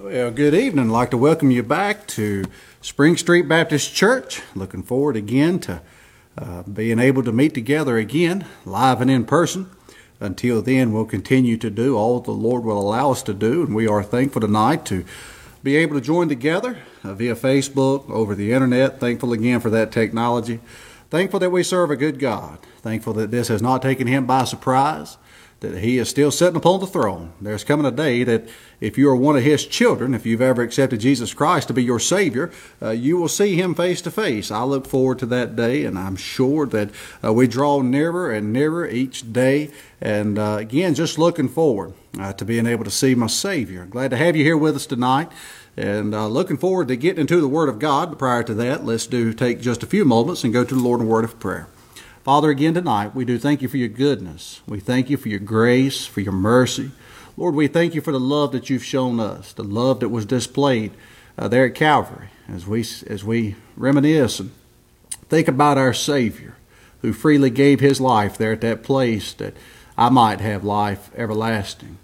Well, good evening. I'd like to welcome you back to Spring Street Baptist Church. Looking forward again to uh, being able to meet together again, live and in person. Until then, we'll continue to do all the Lord will allow us to do, and we are thankful tonight to be able to join together uh, via Facebook, over the internet. Thankful again for that technology. Thankful that we serve a good God. Thankful that this has not taken him by surprise that he is still sitting upon the throne. There's coming a day that if you are one of his children, if you've ever accepted Jesus Christ to be your Savior, uh, you will see him face to face. I look forward to that day, and I'm sure that uh, we draw nearer and nearer each day. And uh, again, just looking forward uh, to being able to see my Savior. Glad to have you here with us tonight. And uh, looking forward to getting into the Word of God. But prior to that, let's do take just a few moments and go to the Lord in word of prayer. Father, again tonight, we do thank you for your goodness. We thank you for your grace, for your mercy. Lord, we thank you for the love that you've shown us, the love that was displayed uh, there at Calvary as we, as we reminisce and think about our Savior who freely gave his life there at that place that I might have life everlasting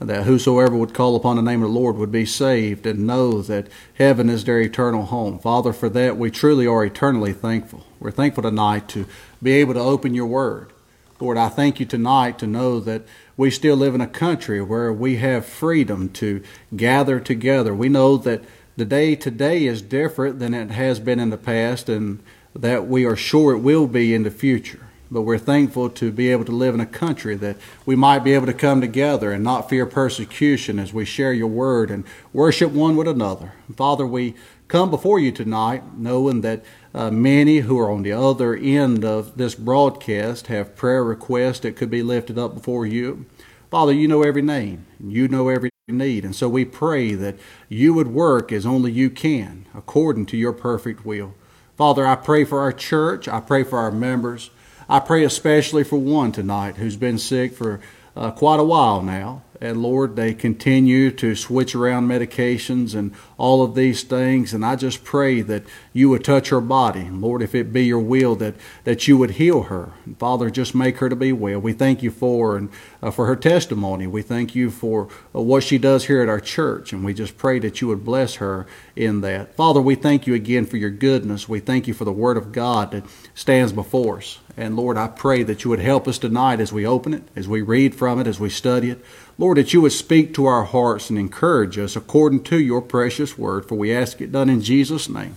that whosoever would call upon the name of the Lord would be saved and know that heaven is their eternal home. Father, for that we truly are eternally thankful. We're thankful tonight to be able to open your word. Lord, I thank you tonight to know that we still live in a country where we have freedom to gather together. We know that the day today is different than it has been in the past and that we are sure it will be in the future but we're thankful to be able to live in a country that we might be able to come together and not fear persecution as we share your word and worship one with another. Father, we come before you tonight knowing that uh, many who are on the other end of this broadcast have prayer requests that could be lifted up before you. Father, you know every name, you know every need, and so we pray that you would work as only you can according to your perfect will. Father, I pray for our church, I pray for our members. I pray especially for one tonight who's been sick for uh, quite a while now. And Lord, they continue to switch around medications and all of these things. And I just pray that you would touch her body. Lord, if it be your will, that, that you would heal her. And Father, just make her to be well. We thank you for and uh, for her testimony. We thank you for uh, what she does here at our church. And we just pray that you would bless her in that. Father, we thank you again for your goodness. We thank you for the word of God that stands before us. And Lord, I pray that you would help us tonight as we open it, as we read from it, as we study it. Lord, that you would speak to our hearts and encourage us according to your precious word, for we ask it done in Jesus' name.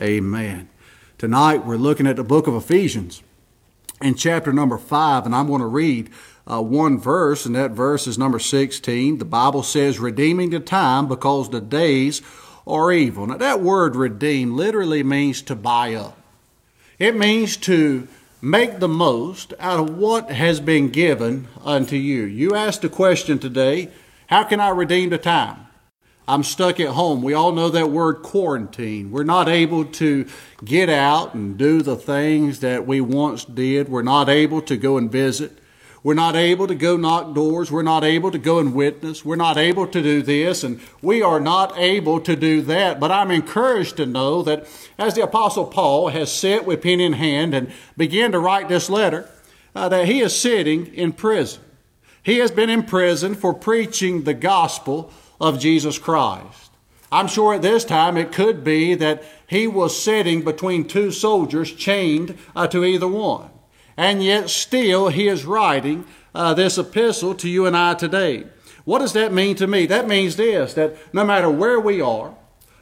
Amen. Tonight we're looking at the book of Ephesians in chapter number 5, and I'm going to read uh, one verse, and that verse is number 16. The Bible says, Redeeming the time because the days are evil. Now, that word redeem literally means to buy up, it means to make the most out of what has been given unto you. You asked a question today how can I redeem the time? I'm stuck at home. We all know that word quarantine. We're not able to get out and do the things that we once did. We're not able to go and visit. We're not able to go knock doors. We're not able to go and witness. We're not able to do this, and we are not able to do that. But I'm encouraged to know that as the Apostle Paul has sat with pen in hand and began to write this letter, uh, that he is sitting in prison. He has been in prison for preaching the gospel of Jesus Christ. I'm sure at this time it could be that he was sitting between two soldiers chained uh, to either one and yet still he is writing uh, this epistle to you and I today. What does that mean to me? That means this that no matter where we are,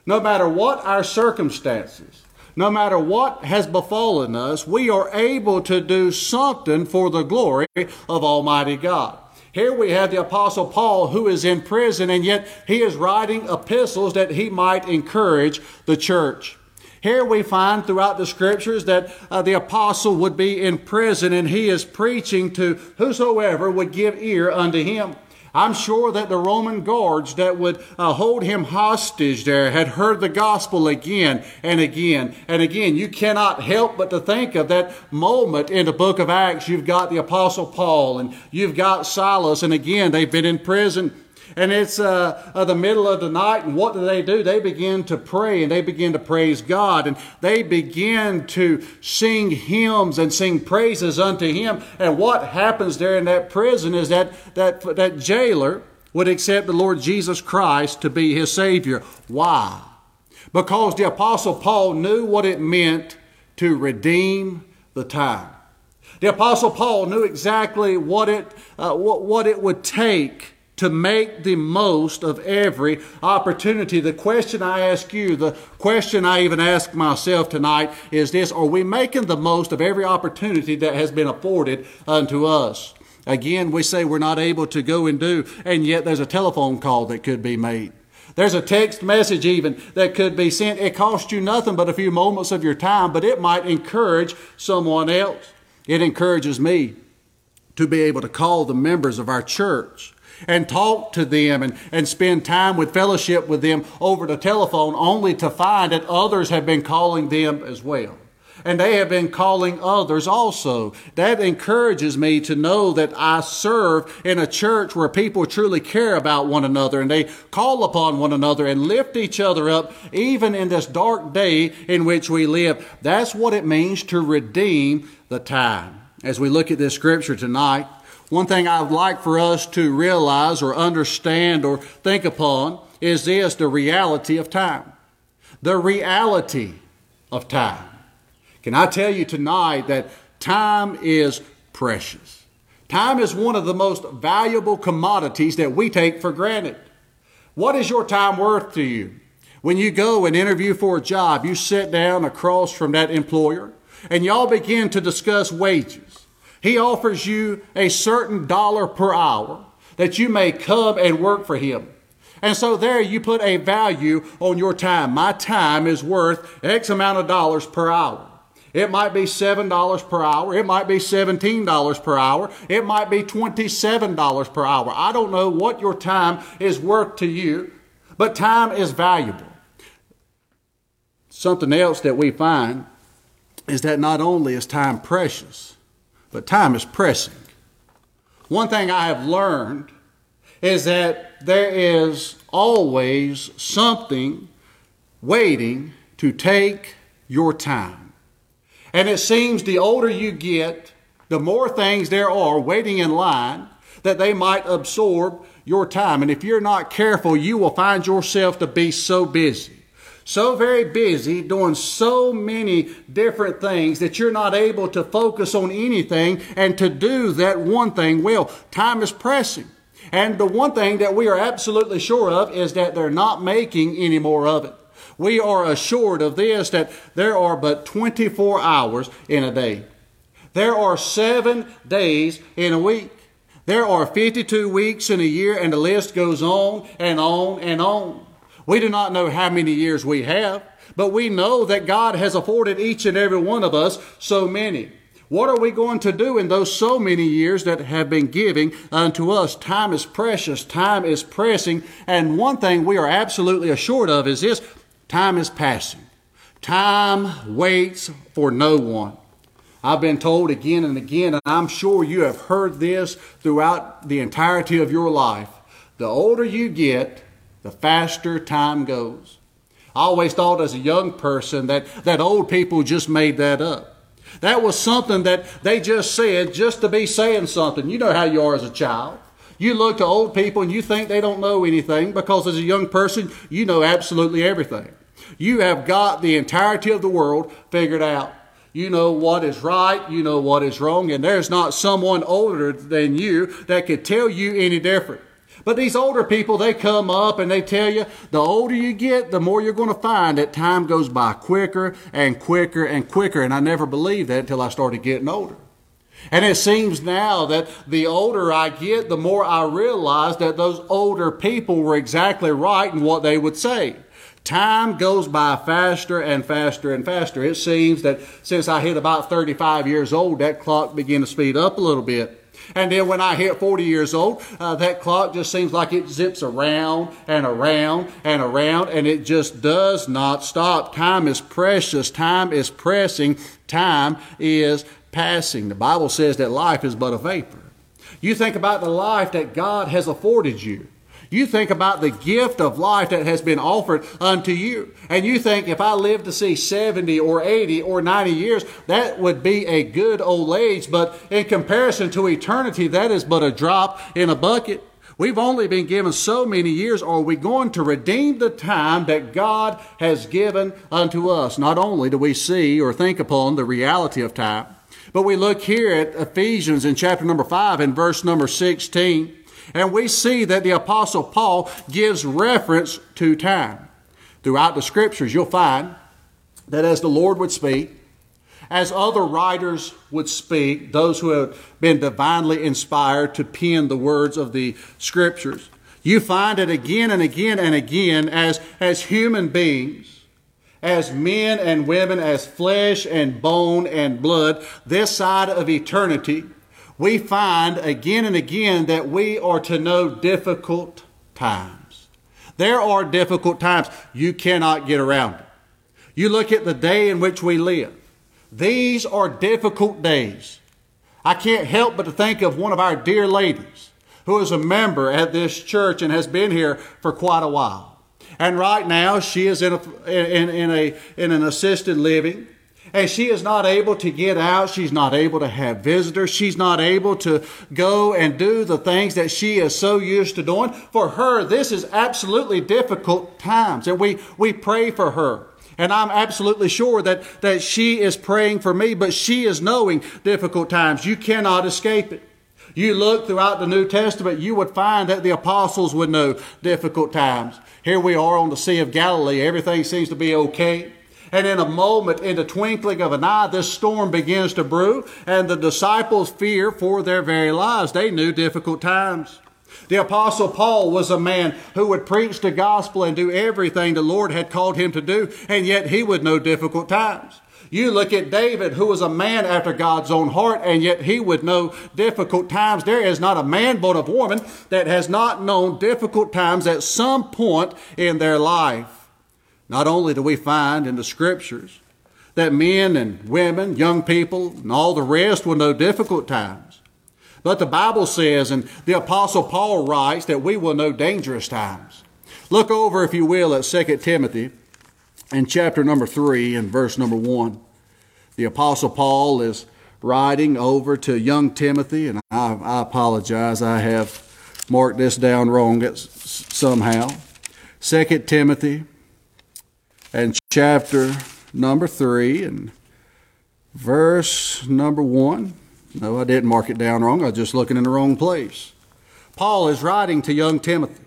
no matter what our circumstances, no matter what has befallen us, we are able to do something for the glory of Almighty God. Here we have the Apostle Paul who is in prison, and yet he is writing epistles that he might encourage the church. Here we find throughout the scriptures that uh, the apostle would be in prison and he is preaching to whosoever would give ear unto him. I'm sure that the Roman guards that would uh, hold him hostage there had heard the gospel again and again and again. You cannot help but to think of that moment in the book of Acts. You've got the apostle Paul and you've got Silas and again they've been in prison and it's uh, uh, the middle of the night, and what do they do? They begin to pray and they begin to praise God, and they begin to sing hymns and sing praises unto Him. And what happens there in that prison is that that that jailer would accept the Lord Jesus Christ to be his Savior. Why? Because the Apostle Paul knew what it meant to redeem the time. The Apostle Paul knew exactly what it, uh, what, what it would take to make the most of every opportunity. The question I ask you, the question I even ask myself tonight is this Are we making the most of every opportunity that has been afforded unto us? Again, we say we're not able to go and do, and yet there's a telephone call that could be made. There's a text message even that could be sent. It costs you nothing but a few moments of your time, but it might encourage someone else. It encourages me to be able to call the members of our church and talk to them and, and spend time with fellowship with them over the telephone only to find that others have been calling them as well. And they have been calling others also. That encourages me to know that I serve in a church where people truly care about one another and they call upon one another and lift each other up even in this dark day in which we live. That's what it means to redeem the time. As we look at this scripture tonight, one thing I would like for us to realize or understand or think upon is this the reality of time. The reality of time. Can I tell you tonight that time is precious? Time is one of the most valuable commodities that we take for granted. What is your time worth to you? When you go and interview for a job, you sit down across from that employer and y'all begin to discuss wages. He offers you a certain dollar per hour that you may come and work for him. And so there you put a value on your time. My time is worth X amount of dollars per hour. It might be $7 per hour. It might be $17 per hour. It might be $27 per hour. I don't know what your time is worth to you, but time is valuable. Something else that we find is that not only is time precious, but time is pressing. One thing I have learned is that there is always something waiting to take your time. And it seems the older you get, the more things there are waiting in line that they might absorb your time. And if you're not careful, you will find yourself to be so busy so very busy doing so many different things that you're not able to focus on anything and to do that one thing well. Time is pressing. And the one thing that we are absolutely sure of is that they're not making any more of it. We are assured of this that there are but 24 hours in a day. There are seven days in a week. There are 52 weeks in a year, and the list goes on and on and on. We do not know how many years we have, but we know that God has afforded each and every one of us so many. What are we going to do in those so many years that have been given unto us? Time is precious, time is pressing, and one thing we are absolutely assured of is this time is passing. Time waits for no one. I've been told again and again, and I'm sure you have heard this throughout the entirety of your life. The older you get, the faster time goes. I always thought as a young person that, that old people just made that up. That was something that they just said just to be saying something. You know how you are as a child. You look to old people and you think they don't know anything because as a young person, you know absolutely everything. You have got the entirety of the world figured out. You know what is right, you know what is wrong, and there's not someone older than you that could tell you any different. But these older people, they come up and they tell you the older you get, the more you're going to find that time goes by quicker and quicker and quicker. And I never believed that until I started getting older. And it seems now that the older I get, the more I realize that those older people were exactly right in what they would say. Time goes by faster and faster and faster. It seems that since I hit about 35 years old, that clock began to speed up a little bit. And then when I hit 40 years old, uh, that clock just seems like it zips around and around and around, and it just does not stop. Time is precious. Time is pressing. Time is passing. The Bible says that life is but a vapor. You think about the life that God has afforded you. You think about the gift of life that has been offered unto you. And you think if I live to see 70 or 80 or 90 years, that would be a good old age. But in comparison to eternity, that is but a drop in a bucket. We've only been given so many years. Are we going to redeem the time that God has given unto us? Not only do we see or think upon the reality of time, but we look here at Ephesians in chapter number 5 and verse number 16, and we see that the Apostle Paul gives reference to time. Throughout the scriptures, you'll find that as the Lord would speak, as other writers would speak, those who have been divinely inspired to pen the words of the scriptures, you find it again and again and again as, as human beings, as men and women, as flesh and bone and blood, this side of eternity, we find again and again that we are to know difficult times. There are difficult times. You cannot get around it. You look at the day in which we live. These are difficult days. I can't help but to think of one of our dear ladies who is a member at this church and has been here for quite a while. And right now she is in, a, in, in, a, in an assisted living and she is not able to get out. She's not able to have visitors. She's not able to go and do the things that she is so used to doing. For her, this is absolutely difficult times. And we, we pray for her. And I'm absolutely sure that, that she is praying for me, but she is knowing difficult times. You cannot escape it. You look throughout the New Testament, you would find that the apostles would know difficult times. Here we are on the Sea of Galilee. Everything seems to be okay. And in a moment, in the twinkling of an eye, this storm begins to brew, and the disciples fear for their very lives. They knew difficult times. The apostle Paul was a man who would preach the gospel and do everything the Lord had called him to do, and yet he would know difficult times. You look at David, who was a man after God's own heart, and yet he would know difficult times. There is not a man but a woman that has not known difficult times at some point in their life. Not only do we find in the scriptures that men and women, young people, and all the rest will know difficult times, but the Bible says, and the Apostle Paul writes, that we will know dangerous times. Look over, if you will, at 2 Timothy in chapter number 3 and verse number 1. The Apostle Paul is writing over to young Timothy, and I, I apologize, I have marked this down wrong somehow. 2 Timothy and chapter number 3 and verse number 1. No, I didn't mark it down wrong. I was just looking in the wrong place. Paul is writing to young Timothy.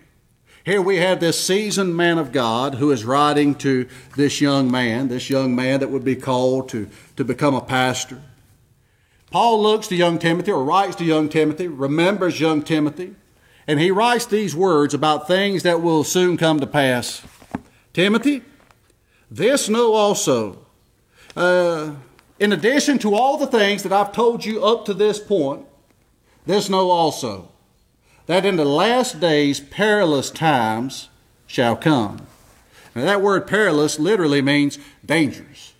Here we have this seasoned man of God who is writing to this young man, this young man that would be called to, to become a pastor. Paul looks to young Timothy or writes to young Timothy, remembers young Timothy, and he writes these words about things that will soon come to pass. Timothy, this know also. Uh, in addition to all the things that I've told you up to this point, this know also that in the last days perilous times shall come. Now, that word perilous literally means dangerous.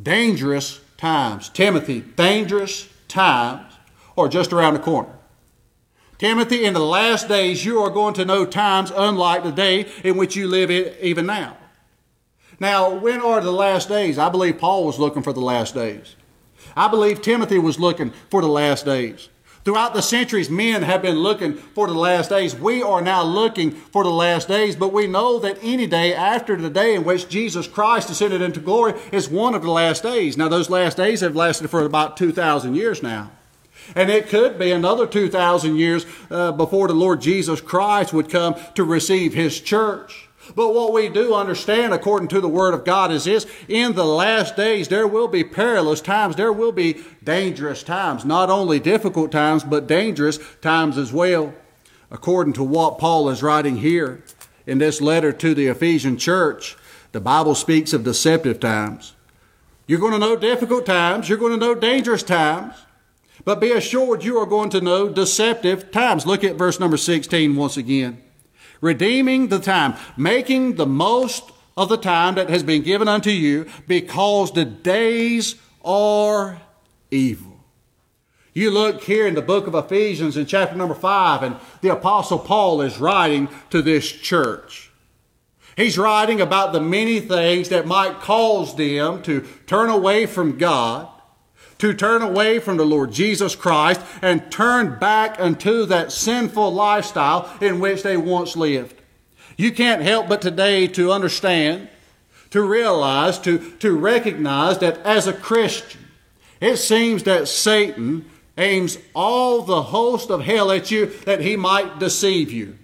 Dangerous times. Timothy, dangerous times are just around the corner. Timothy, in the last days, you are going to know times unlike the day in which you live even now. Now, when are the last days? I believe Paul was looking for the last days. I believe Timothy was looking for the last days. Throughout the centuries, men have been looking for the last days. We are now looking for the last days, but we know that any day after the day in which Jesus Christ ascended into glory is one of the last days. Now, those last days have lasted for about 2,000 years now. And it could be another 2,000 years uh, before the Lord Jesus Christ would come to receive his church. But what we do understand according to the Word of God is this in the last days there will be perilous times, there will be dangerous times, not only difficult times, but dangerous times as well. According to what Paul is writing here in this letter to the Ephesian church, the Bible speaks of deceptive times. You're going to know difficult times, you're going to know dangerous times, but be assured you are going to know deceptive times. Look at verse number 16 once again redeeming the time, making the most of the time that has been given unto you, because the days are evil. You look here in the book of Ephesians in chapter number five, and the apostle Paul is writing to this church. He's writing about the many things that might cause them to turn away from God, to turn away from the Lord Jesus Christ and turn back unto that sinful lifestyle in which they once lived. You can't help but today to understand, to realize, to, to recognize that as a Christian, it seems that Satan aims all the host of hell at you that he might deceive you,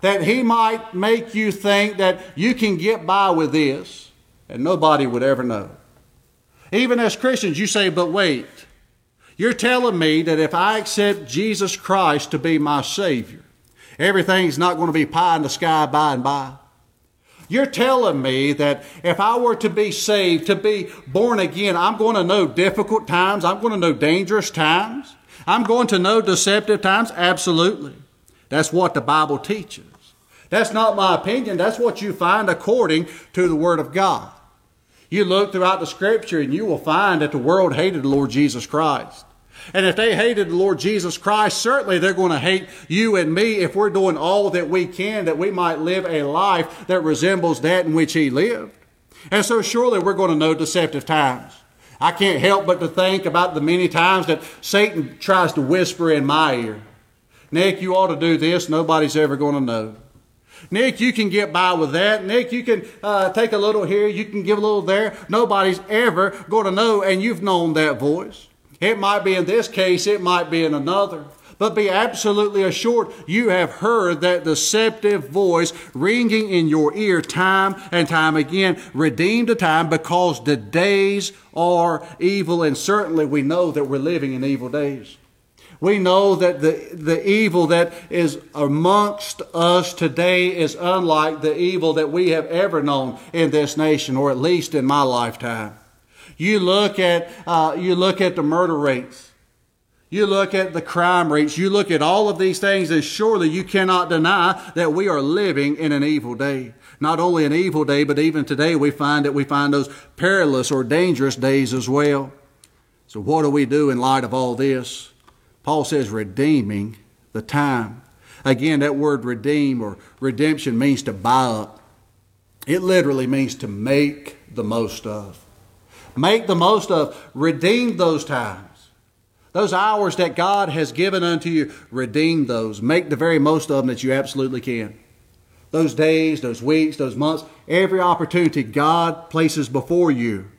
that he might make you think that you can get by with this and nobody would ever know. Even as Christians, you say, but wait, you're telling me that if I accept Jesus Christ to be my Savior, everything's not going to be pie in the sky by and by. You're telling me that if I were to be saved, to be born again, I'm going to know difficult times. I'm going to know dangerous times. I'm going to know deceptive times. Absolutely. That's what the Bible teaches. That's not my opinion. That's what you find according to the Word of God. You look throughout the Scripture and you will find that the world hated the Lord Jesus Christ. And if they hated the Lord Jesus Christ, certainly they're going to hate you and me if we're doing all that we can that we might live a life that resembles that in which He lived. And so surely we're going to know deceptive times. I can't help but to think about the many times that Satan tries to whisper in my ear, Nick, you ought to do this. Nobody's ever going to know. Nick, you can get by with that. Nick, you can uh, take a little here. You can give a little there. Nobody's ever going to know, and you've known that voice. It might be in this case, it might be in another. But be absolutely assured you have heard that deceptive voice ringing in your ear time and time again. Redeem the time because the days are evil, and certainly we know that we're living in evil days. We know that the, the evil that is amongst us today is unlike the evil that we have ever known in this nation, or at least in my lifetime. You look at, uh, you look at the murder rates. You look at the crime rates. You look at all of these things, and surely you cannot deny that we are living in an evil day. Not only an evil day, but even today we find that we find those perilous or dangerous days as well. So what do we do in light of all this? Paul says redeeming the time. Again, that word redeem or redemption means to buy up. It literally means to make the most of. Make the most of. Redeem those times. Those hours that God has given unto you, redeem those. Make the very most of them that you absolutely can. Those days, those weeks, those months, every opportunity God places before you.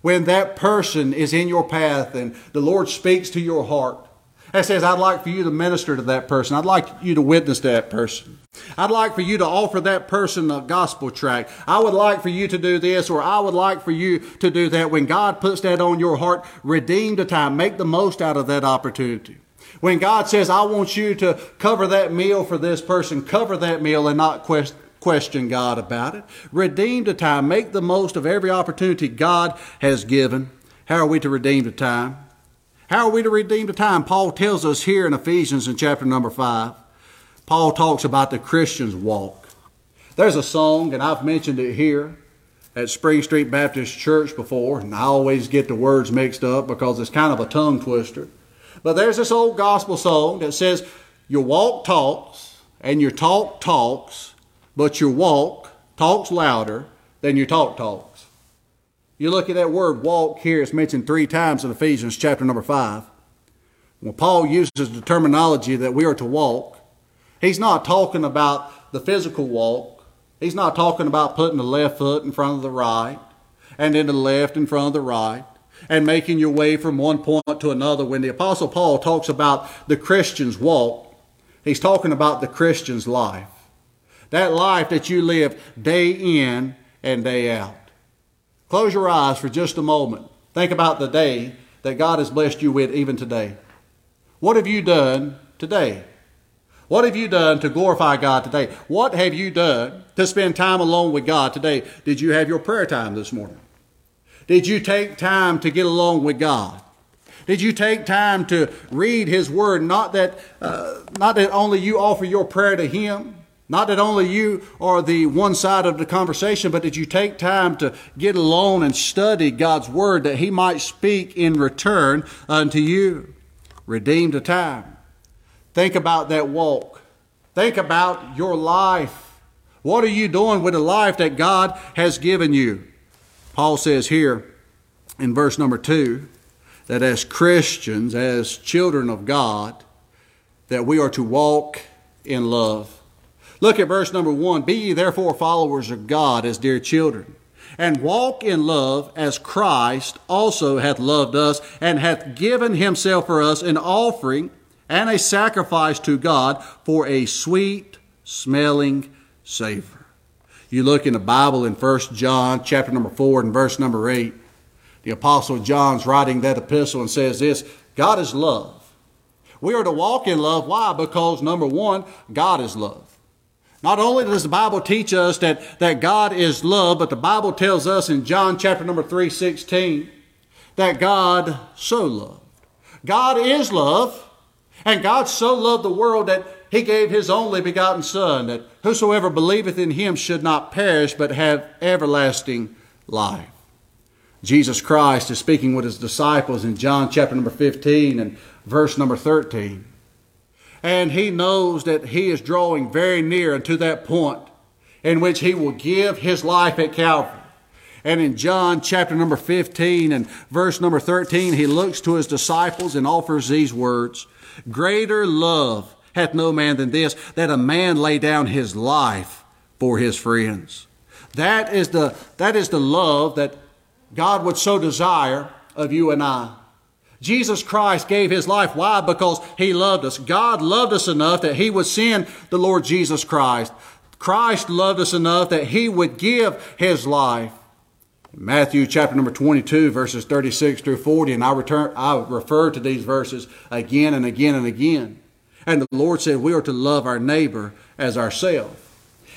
When that person is in your path and the Lord speaks to your heart, and says, I'd like for you to minister to that person. I'd like you to witness to that person. I'd like for you to offer that person a gospel tract. I would like for you to do this, or I would like for you to do that. When God puts that on your heart, redeem the time. Make the most out of that opportunity. When God says, I want you to cover that meal for this person, cover that meal and not question God about it. Redeem the time. Make the most of every opportunity God has given. How are we to redeem the time? How are we to redeem the time? Paul tells us here in Ephesians in chapter number 5. Paul talks about the Christian's walk. There's a song, and I've mentioned it here at Spring Street Baptist Church before, and I always get the words mixed up because it's kind of a tongue twister. But there's this old gospel song that says, Your walk talks, and your talk talks, but your walk talks louder than your talk talks. You look at that word walk here, it's mentioned three times in Ephesians chapter number 5. When Paul uses the terminology that we are to walk, he's not talking about the physical walk. He's not talking about putting the left foot in front of the right and then the left in front of the right and making your way from one point to another. When the Apostle Paul talks about the Christian's walk, he's talking about the Christian's life. That life that you live day in and day out. Close your eyes for just a moment. Think about the day that God has blessed you with even today. What have you done today? What have you done to glorify God today? What have you done to spend time alone with God today? Did you have your prayer time this morning? Did you take time to get along with God? Did you take time to read His Word? Not that, uh, not that only you offer your prayer to Him, not that only you are the one side of the conversation, but that you take time to get alone and study God's Word that He might speak in return unto you. Redeem the time. Think about that walk. Think about your life. What are you doing with the life that God has given you? Paul says here in verse number two, that as Christians, as children of God, that we are to walk in love. Look at verse number one. Be ye therefore followers of God as dear children, and walk in love as Christ also hath loved us, and hath given himself for us an offering and a sacrifice to God for a sweet smelling savor. You look in the Bible in 1 John chapter number 4 and verse number 8. The apostle John's writing that epistle and says this, God is love. We are to walk in love. Why? Because number one, God is love. Not only does the Bible teach us that, that God is love, but the Bible tells us in John chapter number 3, 16, that God so loved. God is love, and God so loved the world that he gave his only begotten Son, that whosoever believeth in him should not perish, but have everlasting life. Jesus Christ is speaking with his disciples in John chapter number 15 and verse number 13. And he knows that he is drawing very near to that point in which he will give his life at Calvary. And in John chapter number 15 and verse number 13, he looks to his disciples and offers these words Greater love hath no man than this, that a man lay down his life for his friends. That is the, that is the love that God would so desire of you and I. Jesus Christ gave his life. Why? Because he loved us. God loved us enough that he would send the Lord Jesus Christ. Christ loved us enough that he would give his life. Matthew chapter number 22 verses 36 through 40 and I return I refer to these verses again and again and again. And the Lord said we are to love our neighbor as ourselves.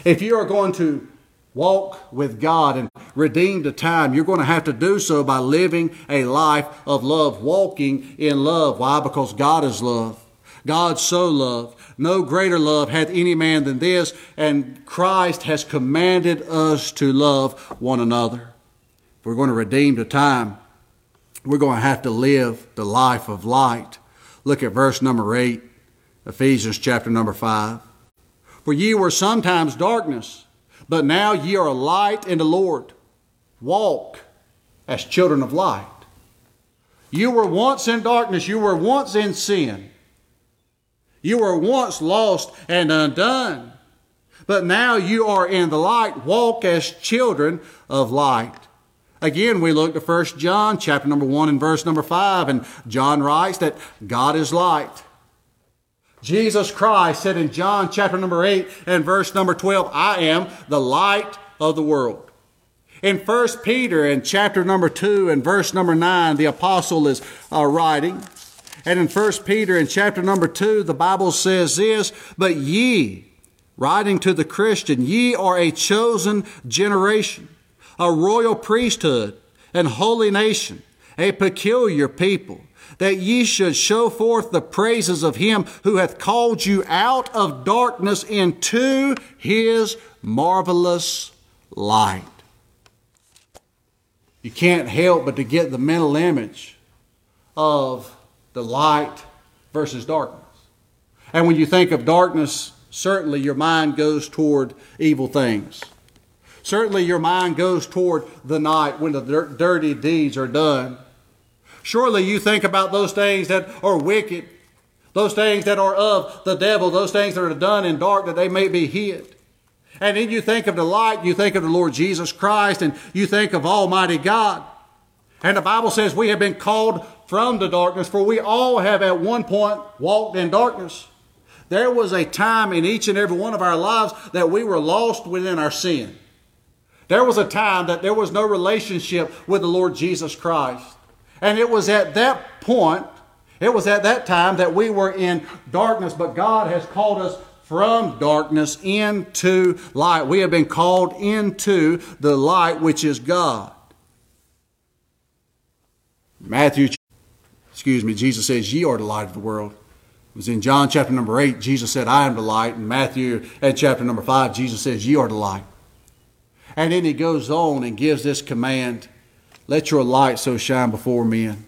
If you are going to walk with God and redeem the time, you're going to have to do so by living a life of love, walking in love. Why? Because God is love. God so loved. No greater love hath any man than this, and Christ has commanded us to love one another. If we're going to redeem the time, we're going to have to live the life of light. Look at verse number 8, Ephesians chapter number 5. For ye were sometimes darkness, but now ye are light in the Lord. Walk as children of light. You were once in darkness. You were once in sin. You were once lost and undone. But now you are in the light. Walk as children of light. Again, we look to 1 John chapter number 1 and verse number 5, and John writes that God is light. Jesus Christ said in John chapter number 8 and verse number 12, I am the light of the world. In 1 Peter in chapter number 2 and verse number 9, the apostle is uh, writing. And in 1 Peter in chapter number 2, the Bible says this, But ye, writing to the Christian, ye are a chosen generation, a royal priesthood, and holy nation, a peculiar people that ye should show forth the praises of him who hath called you out of darkness into his marvelous light. You can't help but to get the mental image of the light versus darkness. And when you think of darkness, certainly your mind goes toward evil things. Certainly your mind goes toward the night when the dirty deeds are done Surely you think about those things that are wicked, those things that are of the devil, those things that are done in dark that they may be hid. And then you think of the light, you think of the Lord Jesus Christ, and you think of Almighty God. And the Bible says we have been called from the darkness, for we all have at one point walked in darkness. There was a time in each and every one of our lives that we were lost within our sin. There was a time that there was no relationship with the Lord Jesus Christ. And it was at that point, it was at that time that we were in darkness, but God has called us from darkness into light. We have been called into the light which is God. Matthew, excuse me, Jesus says, Ye are the light of the world. It was in John chapter number 8, Jesus said, I am the light. In Matthew at chapter number 5, Jesus says, Ye are the light. And then he goes on and gives this command let your light so shine before men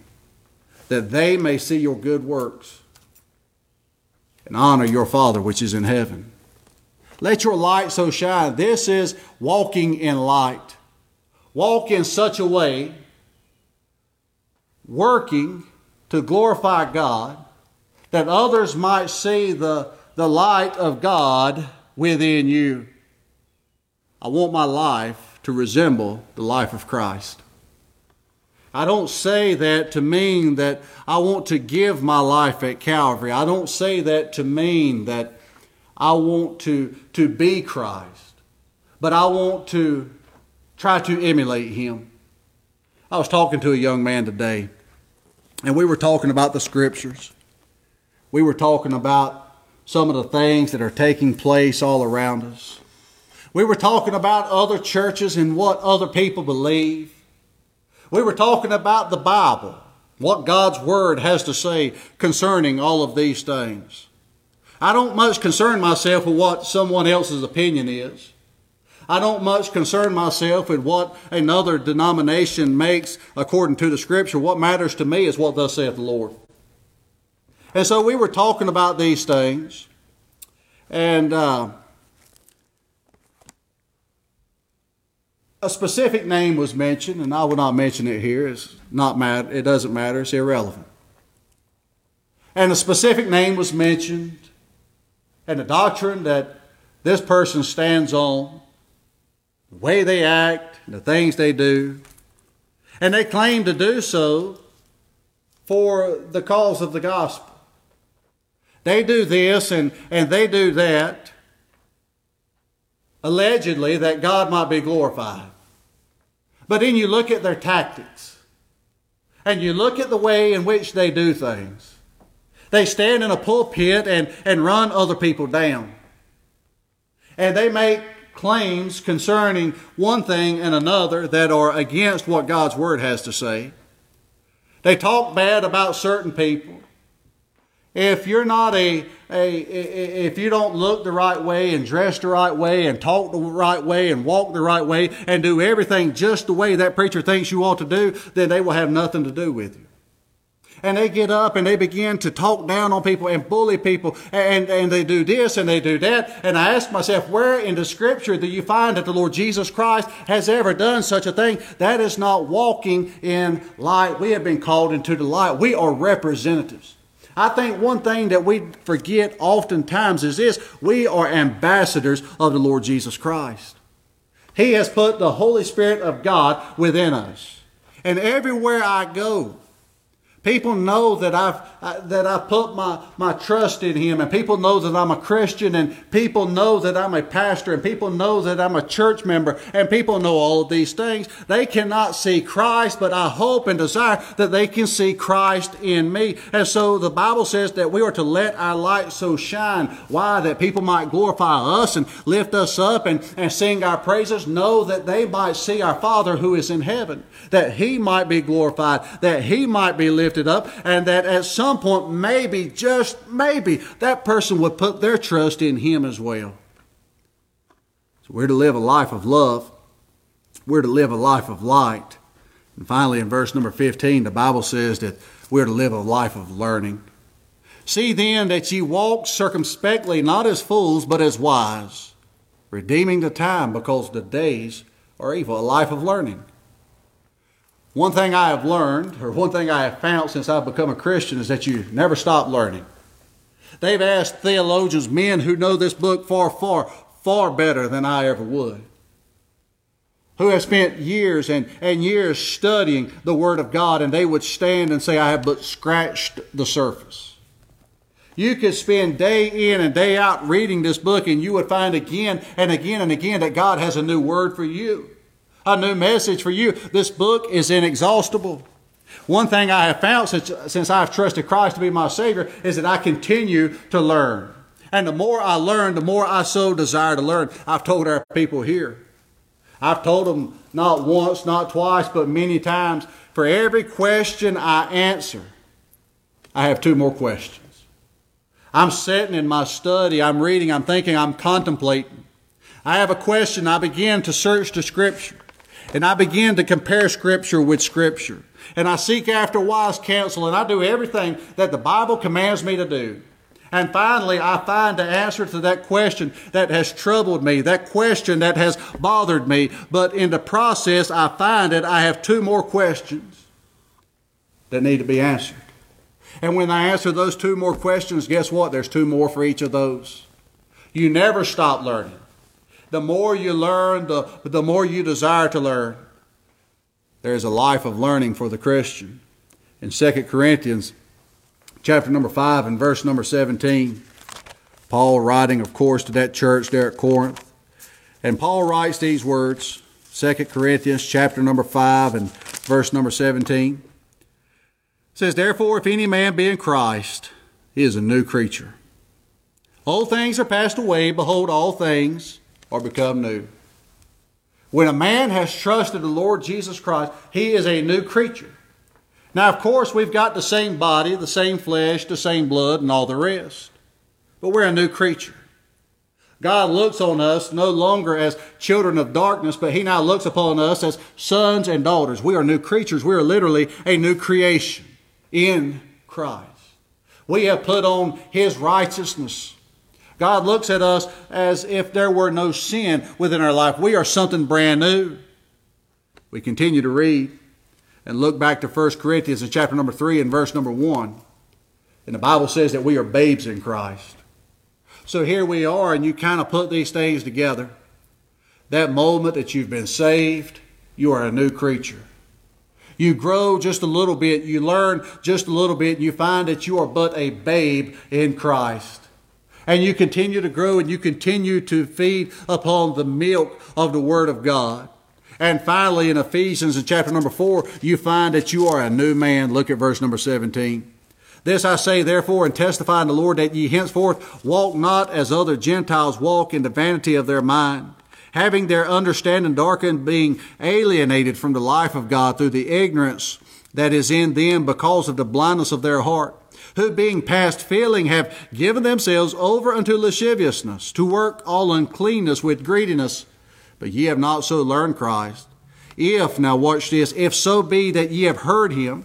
that they may see your good works and honor your Father which is in heaven. Let your light so shine. This is walking in light. Walk in such a way working to glorify God, that others might see the, the light of God within you. I want my life to resemble the life of Christ. I don't say that to mean that I want to give my life at Calvary. I don't say that to mean that I want to, to be Christ, but I want to try to emulate Him. I was talking to a young man today, and we were talking about the Scriptures. We were talking about some of the things that are taking place all around us. We were talking about other churches and what other people believe. We were talking about the Bible, what God's Word has to say concerning all of these things. I don't much concern myself with what someone else's opinion is. I don't much concern myself with what another denomination makes according to the Scripture. What matters to me is what thus saith the Lord. And so we were talking about these things, and uh, a specific name was mentioned, and I will not mention it here. It's not matter. It doesn't matter. It's irrelevant. And a specific name was mentioned, and the doctrine that this person stands on, the way they act, the things they do, and they claim to do so for the cause of the gospel. They do this and, and they do that, allegedly, that God might be glorified. But then you look at their tactics, and you look at the way in which they do things. They stand in a pulpit and, and run other people down. And they make claims concerning one thing and another that are against what God's Word has to say. They talk bad about certain people. If you're not a, a, if you don't look the right way and dress the right way and talk the right way and walk the right way and do everything just the way that preacher thinks you ought to do, then they will have nothing to do with you and they get up and they begin to talk down on people and bully people and, and they do this and they do that. And I ask myself, where in the scripture do you find that the Lord Jesus Christ has ever done such a thing? That is not walking in light. We have been called into the light. We are representatives. I think one thing that we forget oftentimes is this we are ambassadors of the Lord Jesus Christ. He has put the Holy Spirit of God within us. And everywhere I go, People know that I've that I put my, my trust in Him, and people know that I'm a Christian, and people know that I'm a pastor, and people know that I'm a church member, and people know all of these things. They cannot see Christ, but I hope and desire that they can see Christ in me. And so the Bible says that we are to let our light so shine. Why? That people might glorify us and lift us up and, and sing our praises. Know that they might see our Father who is in heaven, that He might be glorified, that He might be lifted lifted up, and that at some point, maybe, just maybe, that person would put their trust in Him as well. So we're to live a life of love, we're to live a life of light. And finally, in verse number 15, the Bible says that we're to live a life of learning. See then that ye walk circumspectly, not as fools, but as wise, redeeming the time because the days are evil. A life of learning. One thing I have learned, or one thing I have found since I've become a Christian, is that you never stop learning. They've asked theologians, men who know this book far, far, far better than I ever would, who have spent years and, and years studying the Word of God, and they would stand and say, I have but scratched the surface. You could spend day in and day out reading this book, and you would find again and again and again that God has a new word for you a new message for you. This book is inexhaustible. One thing I have found since, since I've trusted Christ to be my Savior is that I continue to learn. And the more I learn, the more I so desire to learn. I've told our people here. I've told them not once, not twice, but many times. For every question I answer, I have two more questions. I'm sitting in my study, I'm reading, I'm thinking, I'm contemplating. I have a question, I begin to search the Scripture. And I begin to compare Scripture with Scripture. And I seek after wise counsel, and I do everything that the Bible commands me to do. And finally, I find the answer to that question that has troubled me, that question that has bothered me. But in the process, I find that I have two more questions. that need to be answered. And when I answer those two more questions, guess what? There's two more for each of those. You never stop learning. The more you learn, the, the more you desire to learn. There's a life of learning for the Christian. In 2 Corinthians chapter number 5 and verse number 17, Paul writing, of course, to that church there at Corinth. And Paul writes these words, 2 Corinthians chapter number 5 and verse number 17. It says, Therefore, if any man be in Christ, he is a new creature. Old things are passed away, behold, all things are become new. When a man has trusted the Lord Jesus Christ, he is a new creature. Now, of course, we've got the same body, the same flesh, the same blood, and all the rest. But we're a new creature. God looks on us no longer as children of darkness, but He now looks upon us as sons and daughters. We are new creatures. We are literally a new creation in Christ. We have put on His righteousness. God looks at us as if there were no sin within our life. We are something brand new. We continue to read and look back to 1 Corinthians in chapter number 3 and verse number 1. And the Bible says that we are babes in Christ. So here we are, and you kind of put these things together. That moment that you've been saved, you are a new creature. You grow just a little bit, you learn just a little bit, and you find that you are but a babe in Christ. And you continue to grow and you continue to feed upon the milk of the Word of God. And finally, in Ephesians in chapter number 4, you find that you are a new man. Look at verse number 17. This I say, therefore, and testify in the Lord that ye henceforth walk not as other Gentiles walk in the vanity of their mind, having their understanding darkened, being alienated from the life of God through the ignorance that is in them because of the blindness of their heart, who being past feeling have given themselves over unto lasciviousness, to work all uncleanness with greediness. But ye have not so learned Christ. If, now watch this, if so be that ye have heard him,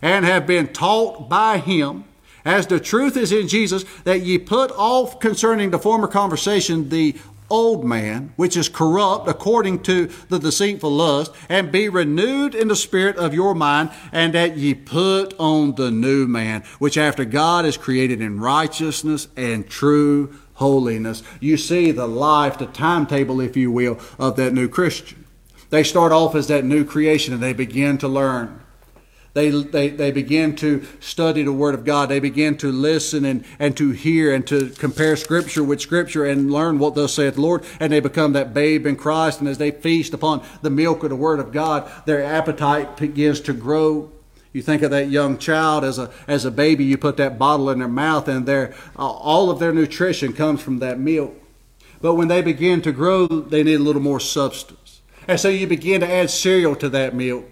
and have been taught by him, as the truth is in Jesus, that ye put off concerning the former conversation the old man, which is corrupt according to the deceitful lust, and be renewed in the spirit of your mind, and that ye put on the new man, which after God is created in righteousness and true holiness. You see the life, the timetable, if you will, of that new Christian. They start off as that new creation and they begin to learn. They, they, they begin to study the Word of God. They begin to listen and, and to hear and to compare Scripture with Scripture and learn what thus saith the Lord. And they become that babe in Christ. And as they feast upon the milk of the Word of God, their appetite begins to grow. You think of that young child as a as a baby. You put that bottle in their mouth, and their uh, all of their nutrition comes from that milk. But when they begin to grow, they need a little more substance, and so you begin to add cereal to that milk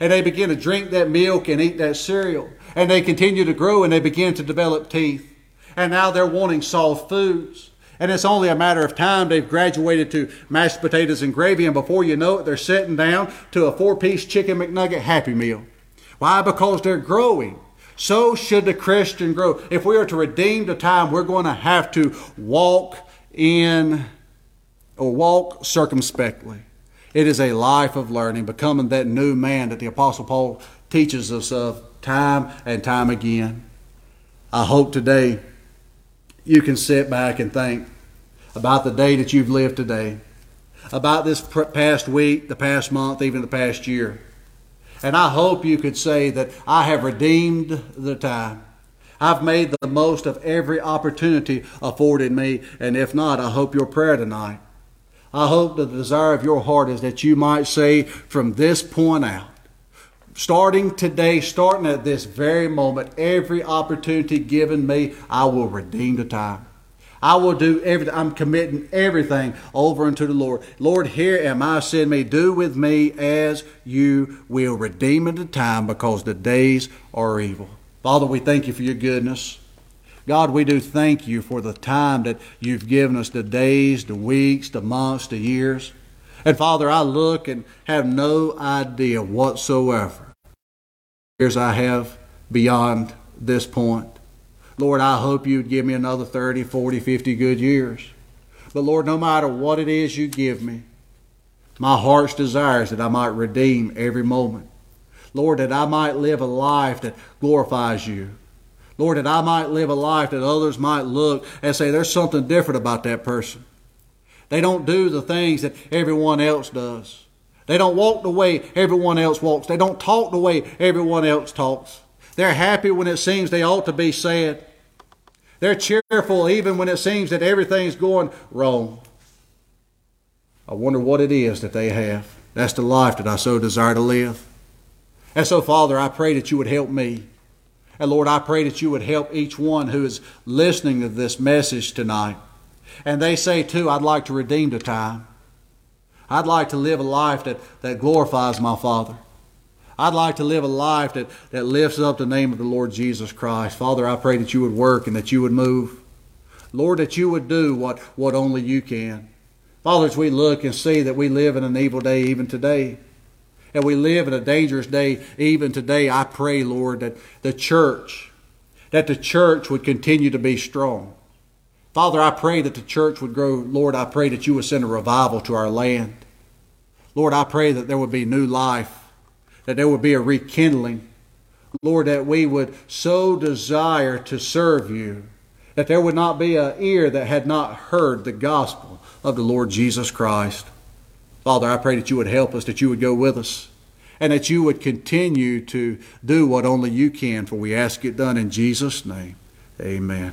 and they begin to drink that milk and eat that cereal. And they continue to grow and they begin to develop teeth. And now they're wanting soft foods. And it's only a matter of time they've graduated to mashed potatoes and gravy, and before you know it, they're sitting down to a four piece chicken McNugget Happy Meal. Why? Because they're growing. So should the Christian grow. If we are to redeem the time, we're going to have to walk in or walk circumspectly. It is a life of learning, becoming that new man that the Apostle Paul teaches us of time and time again. I hope today you can sit back and think about the day that you've lived today, about this past week, the past month, even the past year. And I hope you could say that I have redeemed the time. I've made the most of every opportunity afforded me. And if not, I hope your prayer tonight I hope the desire of your heart is that you might say from this point out, starting today, starting at this very moment, every opportunity given me, I will redeem the time. I will do everything. I'm committing everything over unto the Lord. Lord, here am I. Send me. Do with me as you will. Redeem the time because the days are evil. Father, we thank you for your goodness. God, we do thank you for the time that you've given us the days, the weeks, the months, the years. And Father, I look and have no idea whatsoever. Years I have beyond this point. Lord, I hope you'd give me another 30, 40, 50 good years. But Lord, no matter what it is you give me, my heart's desire is that I might redeem every moment. Lord, that I might live a life that glorifies you. Lord, that I might live a life that others might look and say, there's something different about that person. They don't do the things that everyone else does. They don't walk the way everyone else walks. They don't talk the way everyone else talks. They're happy when it seems they ought to be sad. They're cheerful even when it seems that everything's going wrong. I wonder what it is that they have. That's the life that I so desire to live. And so, Father, I pray that you would help me. And Lord, I pray that you would help each one who is listening to this message tonight. And they say, too, I'd like to redeem the time. I'd like to live a life that, that glorifies my Father. I'd like to live a life that, that lifts up the name of the Lord Jesus Christ. Father, I pray that you would work and that you would move. Lord, that you would do what, what only you can. Father, as we look and see that we live in an evil day even today, and we live in a dangerous day even today, I pray, Lord, that the church, that the church would continue to be strong. Father, I pray that the church would grow. Lord, I pray that you would send a revival to our land. Lord, I pray that there would be new life, that there would be a rekindling. Lord, that we would so desire to serve you, that there would not be an ear that had not heard the gospel of the Lord Jesus Christ. Father, I pray that you would help us, that you would go with us, and that you would continue to do what only you can, for we ask it done in Jesus' name. Amen.